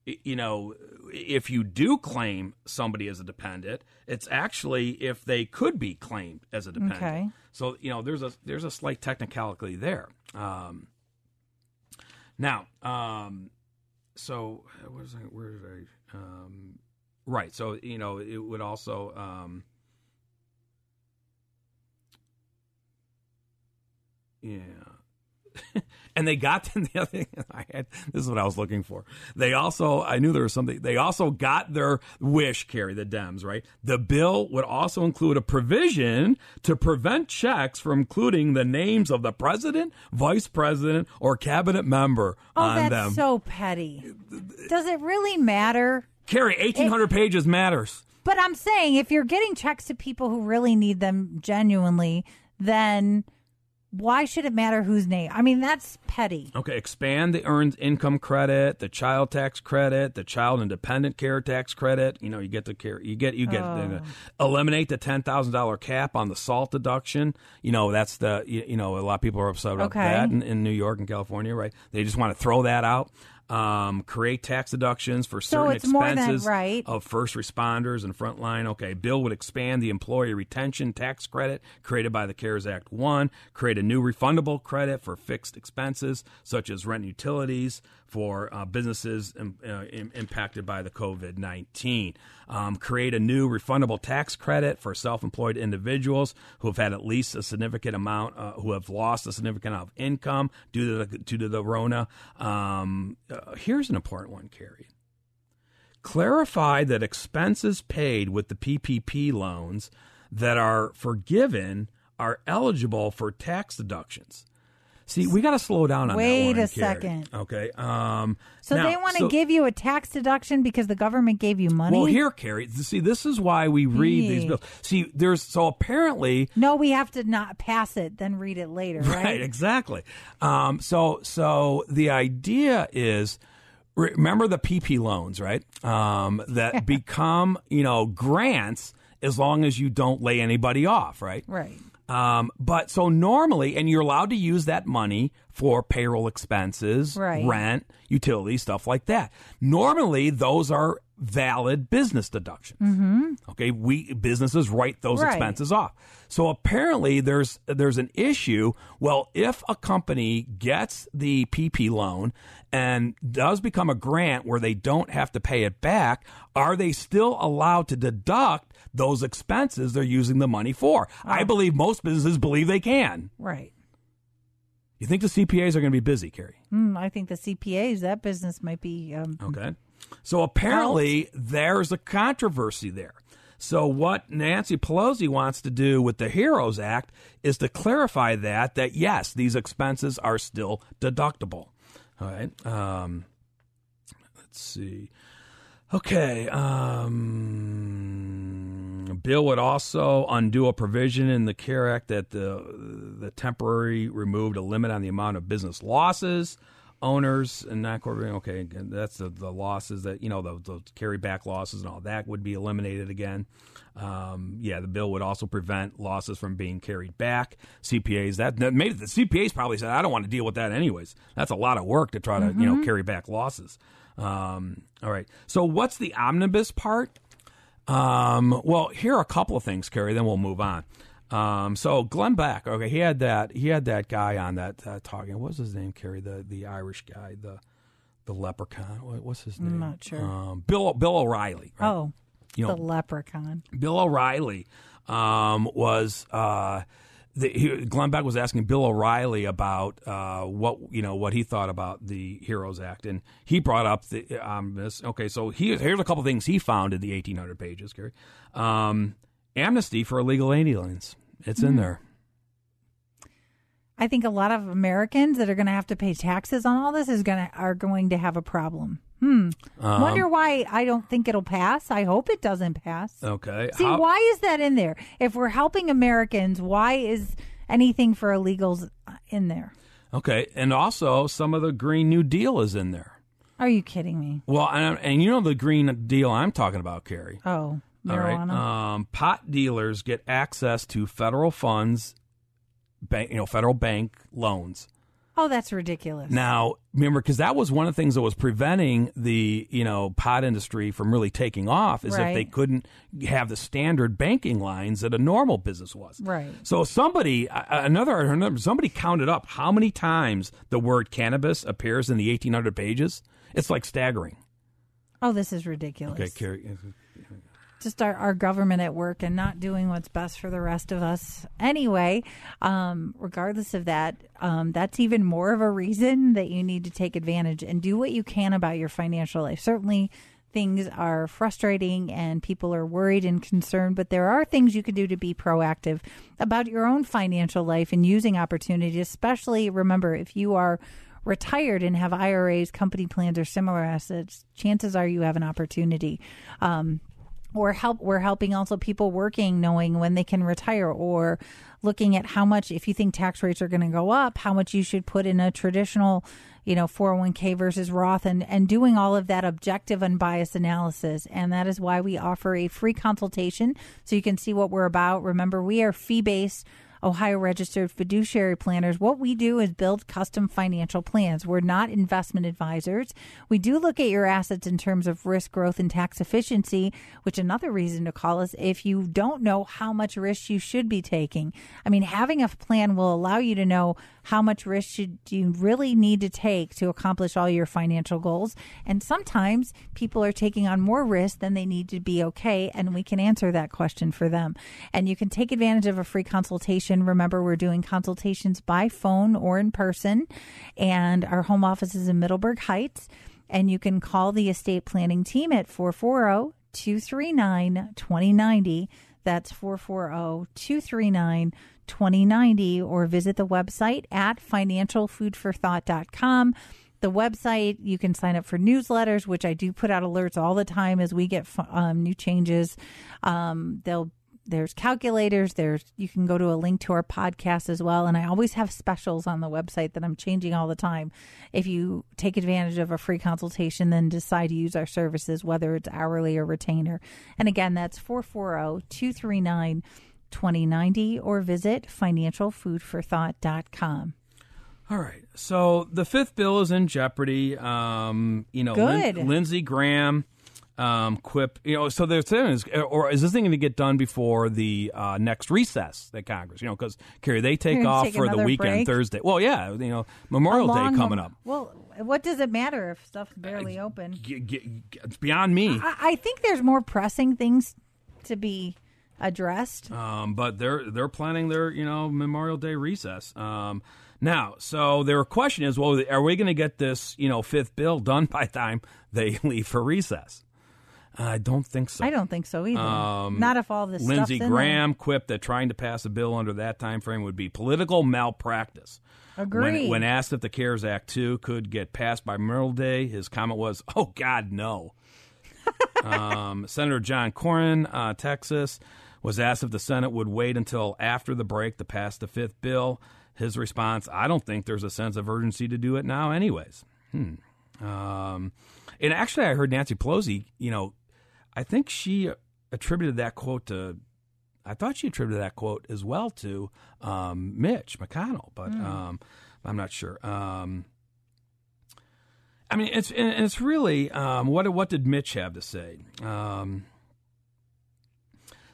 you know if you do claim somebody as a dependent, it's actually if they could be claimed as a dependent. Okay. So you know there's a there's a slight technicality there. Um, now, um, so uh, what was I, where did I? Um, right. So you know it would also. Um, Yeah. and they got the other thing I had. This is what I was looking for. They also, I knew there was something. They also got their wish, Carrie, the Dems, right? The bill would also include a provision to prevent checks from including the names of the president, vice president, or cabinet member Oh, on that's them. so petty. Does it really matter? Carrie, eighteen hundred pages matters. But I'm saying if you're getting checks to people who really need them genuinely, then why should it matter whose name? I mean, that's petty. Okay, expand the earned income credit, the child tax credit, the child independent care tax credit. You know, you get the care, you get, you get, the, oh. eliminate the ten thousand dollar cap on the salt deduction. You know, that's the, you, you know, a lot of people are upset about Okay. that in, in New York and California, right? They just want to throw that out. Um, create tax deductions for So certain more than- expenses right. of first responders and frontline. Okay, bill would expand the employee retention tax credit created by the CARES Act 1, create a new refundable credit for fixed expenses such as rent and utilities for uh, businesses um, uh, im- impacted by the COVID 19. Um, create a new refundable tax credit for self employed individuals who have had at least a significant amount, uh, who have lost a significant amount of income due to the, due to the Rona. Um, uh, here's an important one, Carrie. Clarify that expenses paid with the PPP loans that are forgiven are eligible for tax deductions. See, we got to slow down on Wait that. a one, Carrie. second. Okay. Um, So now- they want to so- give you a tax deduction because the government gave you money? Well, here, Carrie. See, this is why we read these bills. See, there's so apparently No, we have to not pass it, then read it later, right? Right, exactly. Um, so, so the idea is, remember the PP loans, right? Um, that become, you know, grants as long as you don't lay anybody off, right? Right. Um, but so normally, and you're allowed to use that money for payroll expenses, Right. rent, utilities, stuff like that. Normally, those are valid business deductions. Mm-hmm. Okay, we businesses write those Right. expenses off. So apparently, there's there's an issue. Well, if a company gets the PP loan and does become a grant where they don't have to pay it back, are they still allowed to deduct those expenses they're using the money for? I believe most businesses believe they can. Right. You think the CPAs are going to be busy, Carrie? Hmm, I think the CPAs, that business might be. Um, Okay. So apparently there's a controversy there. So what Nancy Pelosi wants to do with the Heroes Act is to clarify that that yes, these expenses are still deductible. All right. Um, let's see. Okay. Um, bill would also undo a provision in the CARE Act that the the temporary removed a limit on the amount of business losses owners and not corporate. Okay, that's the, the losses that you know the, the carry back losses and all that would be eliminated again. Um, yeah, the bill would also prevent losses from being carried back. CPAs that, that made it. The CPAs probably said, "I don't want to deal with that anyways. That's a lot of work to try to you know carry back losses." Um, all right. So what's the omnibus part? Um, well, here are a couple of things, Carrie. Then we'll move on. Um, so Glenn Beck, okay, he had that he had that guy on that uh, talking. What was his name, Carrie? The the Irish guy, the the leprechaun. What, what's his name? not sure. Um, Bill Bill O'Reilly. Right? Oh, You know- the leprechaun. Bill O'Reilly um, was uh, the, he, Glenn Beck was asking Bill O'Reilly about uh, what you know what he thought about the Heroes Act, and he brought up the um, this. Okay, so he, here's a couple things he found in the 1800 pages. Gary, um, amnesty for illegal aliens. It's in there. I think a lot of Americans that are going to have to pay taxes on all this is going to are going to have a problem. Hmm. Um, Wonder why I don't think it'll pass. I hope it doesn't pass. Okay, See, How- why is that in there? If we're helping Americans, why is anything for illegals in there? Okay, and also some of the Green New Deal is in there. Are you kidding me? Well, and, and you know the Green Deal I'm talking about, Carrie. Oh, All right. marijuana. Um, pot dealers get access to federal funds, bank, you know, federal bank loans. oh, that's ridiculous. Now, remember, because that was one of the things that was preventing the you know pot industry from really taking off, is if they couldn't have the standard banking lines that a normal business was. Right. So somebody, another, another somebody counted up how many times the word cannabis appears in the 1800 pages. It's like staggering. Oh, this is ridiculous. Okay, Carrie. Just our, our government at work and not doing what's best for the rest of us anyway um, regardless of that um, that's even more of a reason that you need to take advantage and do what you can about your financial life certainly things are frustrating and people are worried and concerned but there are things you can do to be proactive about your own financial life and using opportunities especially remember if you are retired and have IRAs, company plans, or similar assets, chances are you have an opportunity. Um, or help we're helping also people working knowing when they can retire or looking at how much if you think tax rates are going to go up how much you should put in a traditional you know 401k versus roth and and doing all of that objective unbiased analysis. And that is why we offer a free consultation so you can see what we're about. Remember we are fee based Ohio registered fiduciary planners, what we do is build custom financial plans. We're not investment advisors. We do look at your assets in terms of risk, growth, and tax efficiency, which another reason to call us if you don't know how much risk you should be taking. I mean, having a plan will allow you to know how much risk should you really need to take to accomplish all your financial goals. And sometimes people are taking on more risk than they need to be okay, and we can answer that question for them. And you can take advantage of a free consultation. Remember, we're doing consultations by phone or in person, and our home office is in Middleburg Heights. And you can call the estate planning team at 440 239 2090. That's 440 239 2090 or visit the website at financialfoodforthought.com. The website, you can sign up for newsletters, which I do put out alerts all the time as we get um, new changes. Um, they'll there's calculators there's you can go to a link to our podcast as well and i always have specials on the website that i'm changing all the time if you take advantage of a free consultation then decide to use our services whether it's hourly or retainer and again that's 440-239 2090 or visit financialfoodforthought.com. All right. So the fifth bill is in jeopardy. Um, you know, Good. Lin- Lindsey Graham, um, quip. You know, so they're saying is, or is this thing going to get done before the uh, next recess that Congress? You know, because Carrie, they take off take for the weekend break? Thursday. Well, yeah, you know, Memorial Day coming up. Well, what does it matter if stuff's barely open? G- g- it's beyond me. I, I think there's more pressing things to be addressed. Um, but they're they're planning their you know Memorial Day recess. Um, now, so their question is, well, are we going to get this you know fifth bill done by the time they leave for recess? I don't think so. I don't think so either. Um, Not if all this Lindsey Graham quipped that trying to pass a bill under that time frame would be political malpractice. Agree. When, when asked if the CARES Act 2 could get passed by Memorial Day, his comment was, oh, God, no. um, Senator John Cornyn, uh, Texas, was asked if the Senate would wait until after the break to pass the fifth bill. His response, I don't think there's a sense of urgency to do it now, anyways. Hmm. Um, and actually, I heard Nancy Pelosi, you know, I think she attributed that quote to I thought she attributed that quote as well to um, Mitch McConnell, but um, I'm not sure. Um, I mean, it's and it's really um, what what did Mitch have to say? Um,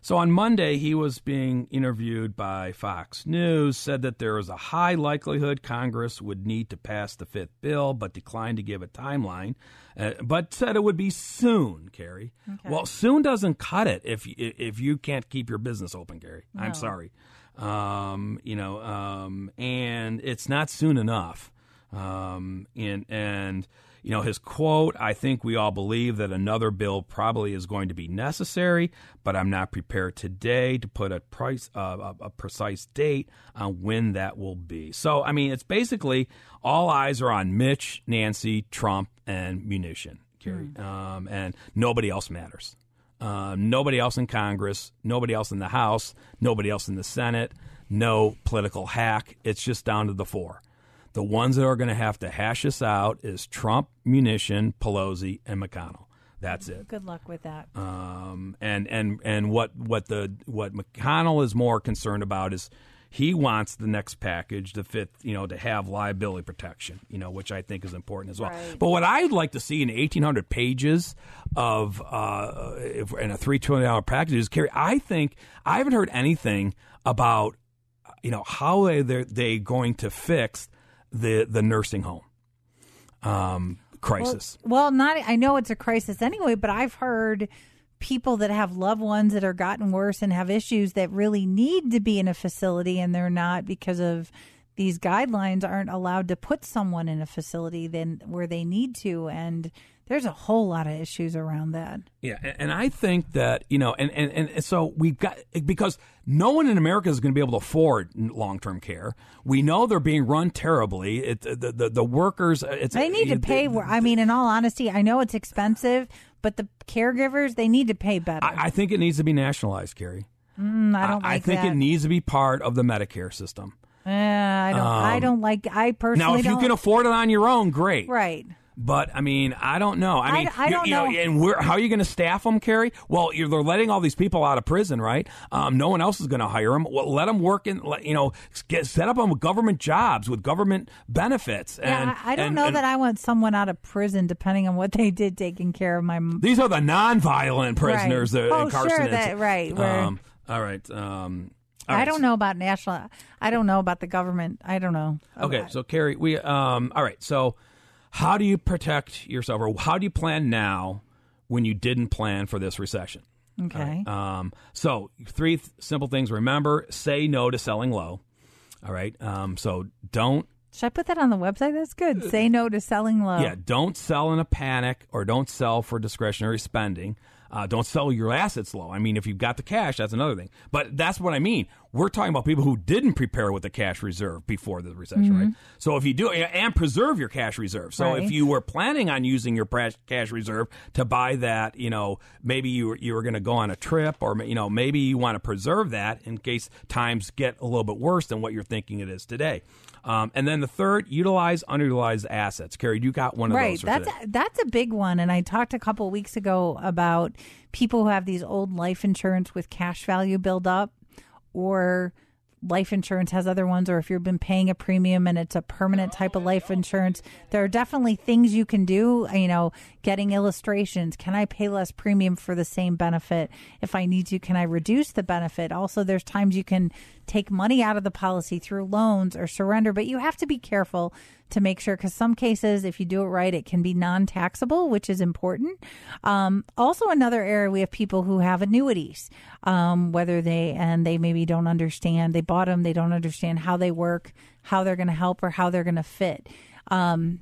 so on Monday, he was being interviewed by Fox News, said that there was a high likelihood Congress would need to pass the fifth bill, but declined to give a timeline, uh, but said it would be soon, Carrie. Well, soon doesn't cut it if if you can't keep your business open, Gary. I'm sorry. Um, you know, um, and it's not soon enough. Um, and and you know his quote. I think we all believe that another bill probably is going to be necessary, but I'm not prepared today to put a price uh, a, a precise date on when that will be. So I mean, it's basically all eyes are on Mitch, Nancy, Trump, and Mnuchin, Carrie, um, and nobody else matters. Uh, nobody else in Congress, nobody else in the House, nobody else in the Senate, no political hack. It's just down to the four. The ones that are going to have to hash this out is Trump, Mnuchin, Pelosi, and McConnell. That's it. Good luck with that. Um, and and and what what the what McConnell is more concerned about is he wants the next package to fit, you know, to have liability protection, you know, which I think is important as well. Right. But what I'd like to see in 1,800 pages of uh, if, in a three trillion dollar package is Carrie. I think I haven't heard anything about, you know, how they they're they going to fix the the nursing home um, crisis. Well, not I know it's a crisis anyway, but I've heard people that have loved ones that are gotten worse and have issues that really need to be in a facility and they're not because of these guidelines aren't allowed to put someone in a facility then where they need to and there's a whole lot of issues around that. Yeah, and, I think that you know, and, and and so we've got because no one in America is going to be able to afford long term care. We know they're being run terribly. It, the, the the workers, it's They need to pay. I mean, in all honesty, I know it's expensive, but the caregivers they need to pay better. I, I think it needs to be nationalized, Carrie. Mm, I don't I like think that. it needs to be part of the Medicare system. Uh, I don't. I don't like. I personally Now, if you can afford it on your own, great. right. But I mean, I don't know. I I- mean, I you- don't you know, know. and where, how are you going to staff them, Carrie? Well, you're, they're letting all these people out of prison, right? Um, no one else is going to hire them. Well, let them work in, let- you know, get set up on government jobs with government benefits. And, yeah, I, I don't and- know and that I want someone out of prison, depending on what they did, taking care of my. These are the non-violent prisoners Right. that Oh, incarcerated. sure, that- right, Um, all right. Um, all I right, don't know about national. I don't know about the government. I don't know. Okay, so Carrie, we um all right. So how do you protect yourself or how do you plan now when you didn't plan for this recession? okay. Um so three th- simple things remember, say no to selling low. All right? Um so don't Should I put that on the website? That's good. Say no to selling low. yeah, don't sell in a panic or don't sell for discretionary spending. Uh, don't sell your assets low. I mean, if you've got the cash, that's another thing. But that's what I mean. We're talking about people who didn't prepare with the cash reserve before the recession, right? So if you do, and preserve your cash reserve. So Right. if you were planning on using your cash reserve to buy that, you know, maybe you were, you were going to go on a trip, or you know, maybe you want to preserve that in case times get a little bit worse than what you're thinking it is today. Um, and then the third, utilize underutilized assets. Carrie, you got one of right those. for that's a, that's a big one and i talked a couple weeks ago about people who have these old life insurance with cash value build up or life insurance has other ones or if you've been paying a premium and it's a permanent type of life insurance there are definitely things you can do you know getting illustrations. Can i pay less premium for the same benefit? If i need to can i reduce the benefit? Also there's times you can take money out of the policy through loans or surrender but you have to be careful to make sure because some cases if you do it right it can be non-taxable which is important um, also another area we have people who have annuities um, whether they and they maybe don't understand they bought them they don't understand how they work how they're going to help or how they're going to fit um,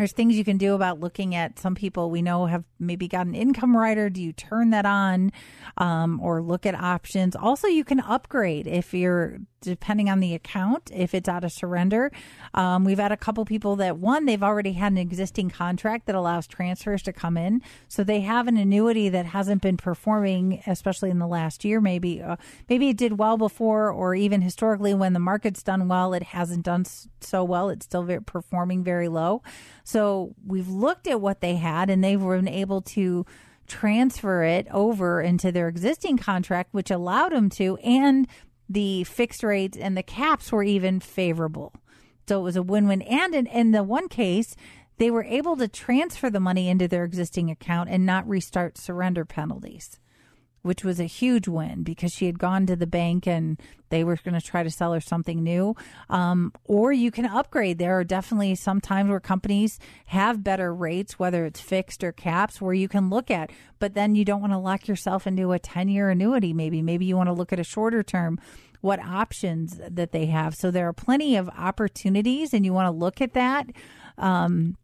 there's things you can do about looking at some people we know have maybe got an income rider. Do you turn that on um, or look at options? Also, you can upgrade if you're depending on the account, if it's out of surrender. Um, we've had a couple people that one, they've already had an existing contract that allows transfers to come in. So they have an annuity that hasn't been performing, especially in the last year. Maybe, uh, maybe it did well before, or even historically when the market's done well, it hasn't done so well. It's still very, performing very low. So we've looked at what they had and they've been able to transfer it over into their existing contract, which allowed them to, and the fixed rates and the caps were even favorable. So it was a win win. And in, in the one case, they were able to transfer the money into their existing account and not restart surrender penalties which was a huge win because she had gone to the bank and they were going to try to sell her something new. Um, or you can upgrade. There are definitely some times where companies have better rates, whether it's fixed or caps, where you can look at. But then you don't want to lock yourself into a 10 year annuity, maybe. Maybe you want to look at a shorter term. What options that they have. So there are plenty of opportunities, and you want to look at that. Um,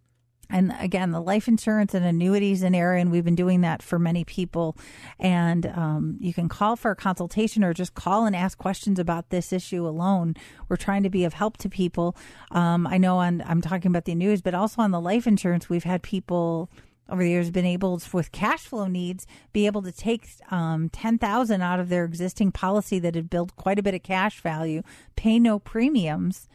and again, the life insurance and annuities in area, and we've been doing that for many people. And um, you can call for a consultation or just call and ask questions about this issue alone. We're trying to be of help to people. Um, I know on, I'm talking about the annuities, but also on the life insurance, we've had people over the years been able to, with cash flow needs be able to take um, 10000 out of their existing policy that had built quite a bit of cash value pay no premiums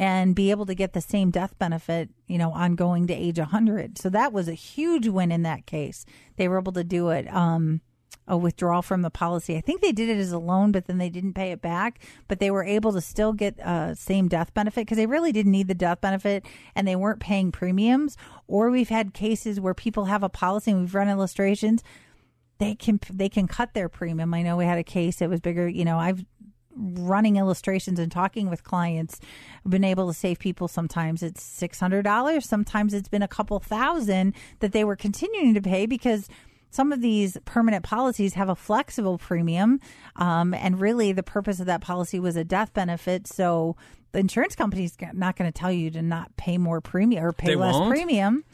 and be able to get the same death benefit, you know, on going to age 100. So that was a huge win in that case. They were able to do it, um, a withdrawal from the policy. I think they did it as a loan, but then they didn't pay it back. But they were able to still get uh, same death benefit because they really didn't need the death benefit and they weren't paying premiums. Or we've had cases where people have a policy and we've run illustrations they can they can cut their premium. I know we had a case that was bigger. You know, I've running illustrations and talking with clients been able to save people sometimes it's $600 sometimes it's been a couple thousand that they were continuing to pay because some of these permanent policies have a flexible premium um, and really the purpose of that policy was a death benefit so the insurance company's not going to tell you to not pay more premium or pay They less won't? premium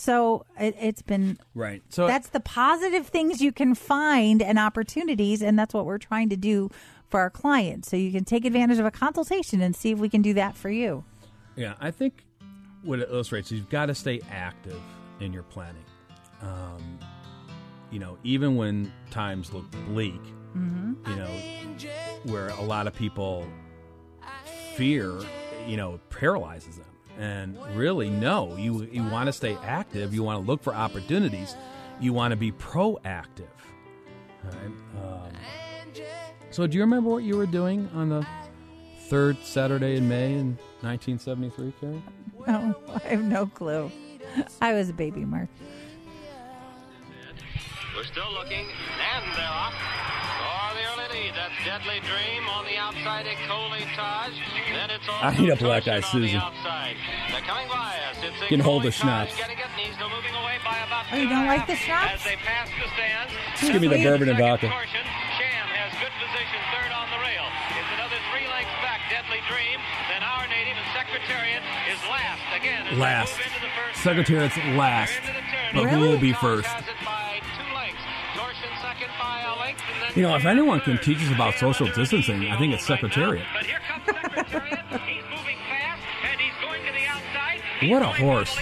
so it, it's been Right. So that's the positive things you can find and opportunities and that's what we're trying to do for our clients so you can take advantage of a consultation and see if we can do that for you Yeah, I think what it illustrates is you've got to stay active in your planning. Um, you know, even when times look bleak, you know, where a lot of people fear, you know, paralyzes them. And really, no. You you want to stay active. You want to look for opportunities. You want to be proactive. Right. Um, so, do you remember what you were doing on the third Saturday in May in 1973, Karen? No, I have no clue. I was a baby, Mark. We're still looking, and they're off. For the early lead, that's Deadly Dream on the outside, Ecole Etage. Then it's all I need a black eye, on the Susan. outside. They're coming by us. It's Can hold the Ecole schnapps. getting it, and he's still moving away by about Oh, you don't like the half schnapps? As they pass the stands. Just give me the bourbon and vodka. Torsion. Good position, third on the rail. It's another three lengths back, Deadly Dream. Then our native and Secretariat is last again. Last. move into the first Secretariat's turn. last. They're into the turn. But who Really? will be first? has it by two lengths. Torsion second by a length, and then You know, if anyone can teach us about social distancing, I think it's. Secretariat. But here comes Secretariat. fast, and he's going to the outside. He's What a going for the horse.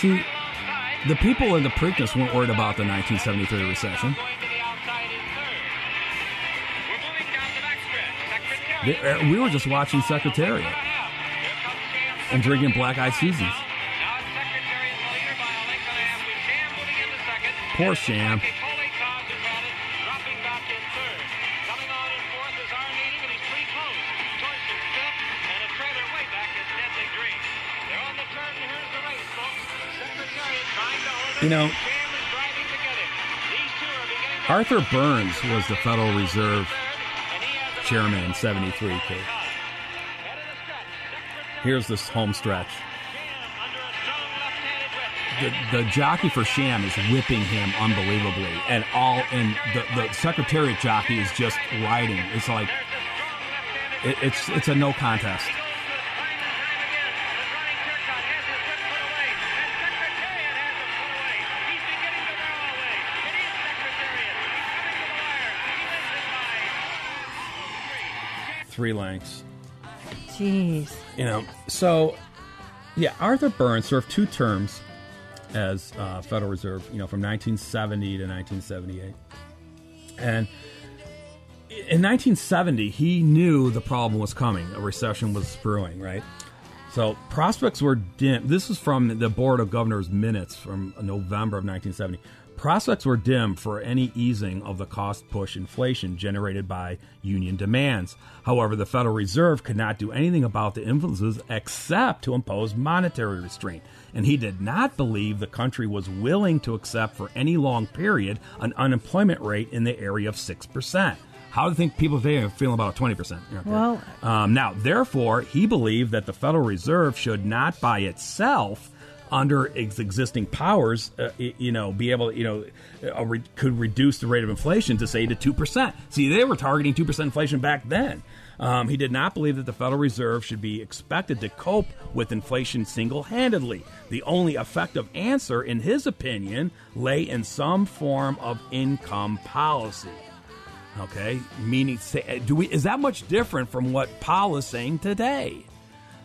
See. The people in the Preakness weren't worried about the 1973 recession. Going to the outside in third. We're moving down the backstretch. Secretariat. They- uh, we were just watching Secretariat Here comes Sham and drinking black eyed Susans. Now it's beginning know, Arthur Burns was the Federal Reserve and he has a chairman in 73. Kate. head of the stretch. Secretariat Here's this home stretch. under a strong left-handed whip. The, the jockey for Sham is whipping him unbelievably, and all and the, the Secretariat jockey is just riding. It's like it, it's it's a no contest. Three lengths. Jeez. You know, so yeah, Arthur Burns served two terms as uh, Federal Reserve. You know, from 1970 to 1978, and in 1970 he knew the problem was coming. A recession was brewing, right? So prospects were dim. This is from the Board of Governors minutes from November of 1970. Prospects were dim for any easing of the cost push inflation generated by union demands. However, the Federal Reserve could not do anything about the influences except to impose monetary restraint. And he did not believe the country was willing to accept for any long period an unemployment rate in the area of 6%. How do you think people today are feeling about 20%? Okay. Well- Um, now, therefore, he believed that the Federal Reserve should not by itself, under existing powers, uh, you know, be able, you know, uh, re- could reduce the rate of inflation to say to two percent. See, they were targeting two percent inflation back then. Um, he did not believe that the Federal Reserve should be expected to cope with inflation single handedly. The only effective answer, in his opinion, lay in some form of income policy. Okay, meaning say, do we is that much different from what Powell is saying today?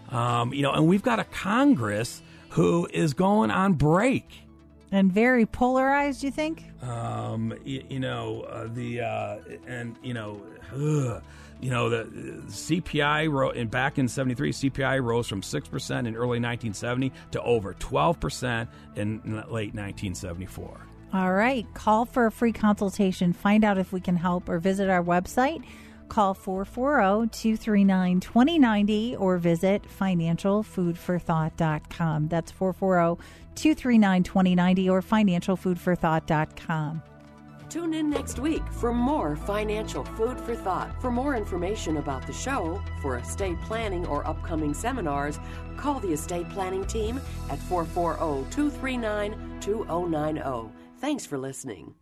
Um, you know, and we've got a Congress who is going on break. And very polarized, you think? Um, you, you know, uh, the uh, and you know, ugh, you know the, the CPI wrote in back in '73, CPI rose from six percent in early 1970 to over 12 percent in late 1974. All right. Call for a free consultation. Find out if we can help or visit our website. Call 440 239 2090 or visit financialfoodforthought.com. That's 440 239 2090 or financialfoodforthought.com. Tune in next week for more financial food for thought. For more information about the show, for estate planning or upcoming seminars, call the estate planning team at 440 239 2090. Thanks for listening.